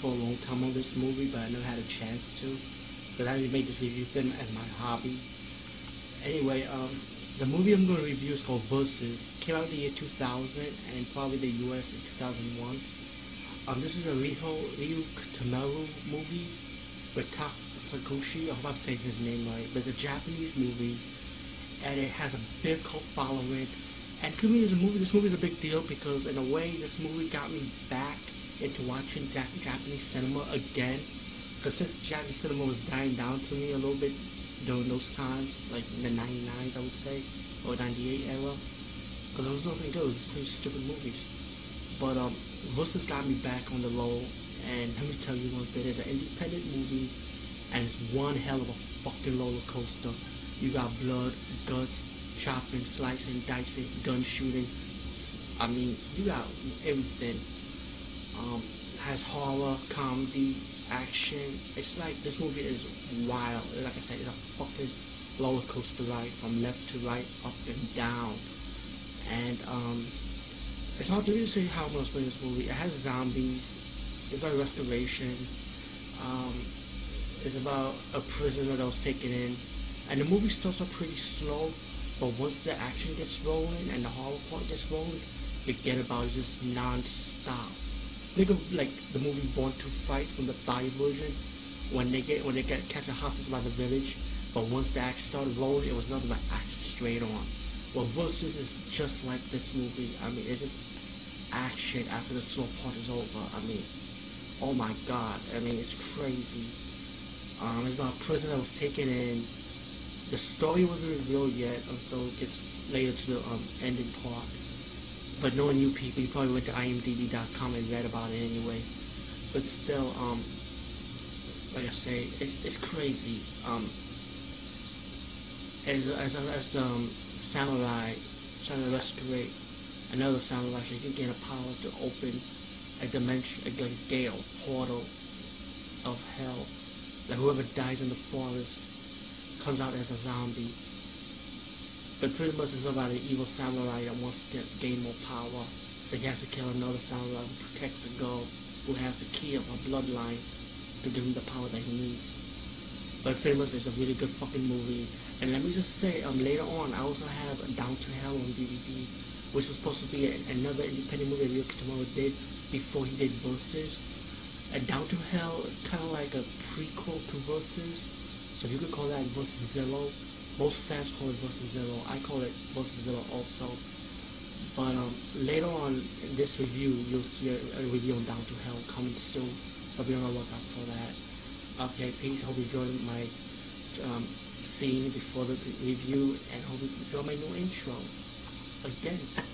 for a long time on this movie, but I never had a chance to. But I made this review film as my hobby. Anyway, um, the movie I'm going to review is called Versus. Came out in the year 2000 and probably the US in 2001. Um, this is a Ryo, Ryu Tamaru movie with Tak Sakushi. I hope I'm saying his name right. But it's a Japanese movie and it has a big cult following. And to me, this movie, this movie is a big deal because in a way, this movie got me back into watching Japanese cinema again. Because since Japanese cinema was dying down to me a little bit during those times, like in the 99s, I would say, or 98 era. Because there was nothing good, it was pretty stupid movies. But um, Versus got me back on the low, and let me tell you one thing, it's an independent movie, and it's one hell of a fucking roller coaster. You got blood, guts, chopping, slicing, dicing, gun shooting. I mean, you got everything. Um, has horror, comedy, action. It's like this movie is wild. Like I said, it's a fucking roller coaster ride from left to right, up and down. And um, it's hard to really say how I'm gonna explain this movie. It has zombies. It's about restoration. Um, it's about a prisoner that was taken in and the movie starts off pretty slow, but once the action gets rolling and the horror part gets rolling, forget about it, just non-stop. Think of like the movie Born to Fight from the Thai version, when they get when they get captured hostage by the village, but once the action started rolling, it was nothing but action straight on. Well, Versus is just like this movie. I mean, it's just action after the slow part is over. I mean, oh my god. I mean, it's crazy. Um, it's about a prisoner that was taken in the story wasn't revealed yet until it gets later to the um, ending part. But knowing you people, you probably went to imdb.com and read about it anyway. But still, um, like I say, it's, it's crazy. Um, as as as the um, samurai trying to rescue another samurai, so you can gain a power to open a dimension, a, a gale portal of hell. That whoever dies in the forest comes out as a zombie. But pretty much it's about an evil samurai that wants to gain more power. So he has to kill another samurai who protects a girl who has the key of a bloodline to give him the power that he needs. But pretty much it's a really good fucking movie. And let me just say, um, later on I also have Down to Hell on DVD, which was supposed to be another independent movie that Ryo Kitamura did before he did Versus. And Down to Hell is kind of like a prequel to Versus so you could call that versus zero. Most fans call it zero. I call it zero also. But um, later on in this review, you'll see a, a review on Down to Hell coming soon. So be on the lookout for that. Okay, peace. Hope you enjoyed my um, scene before the review, and hope you enjoy my new intro. Again.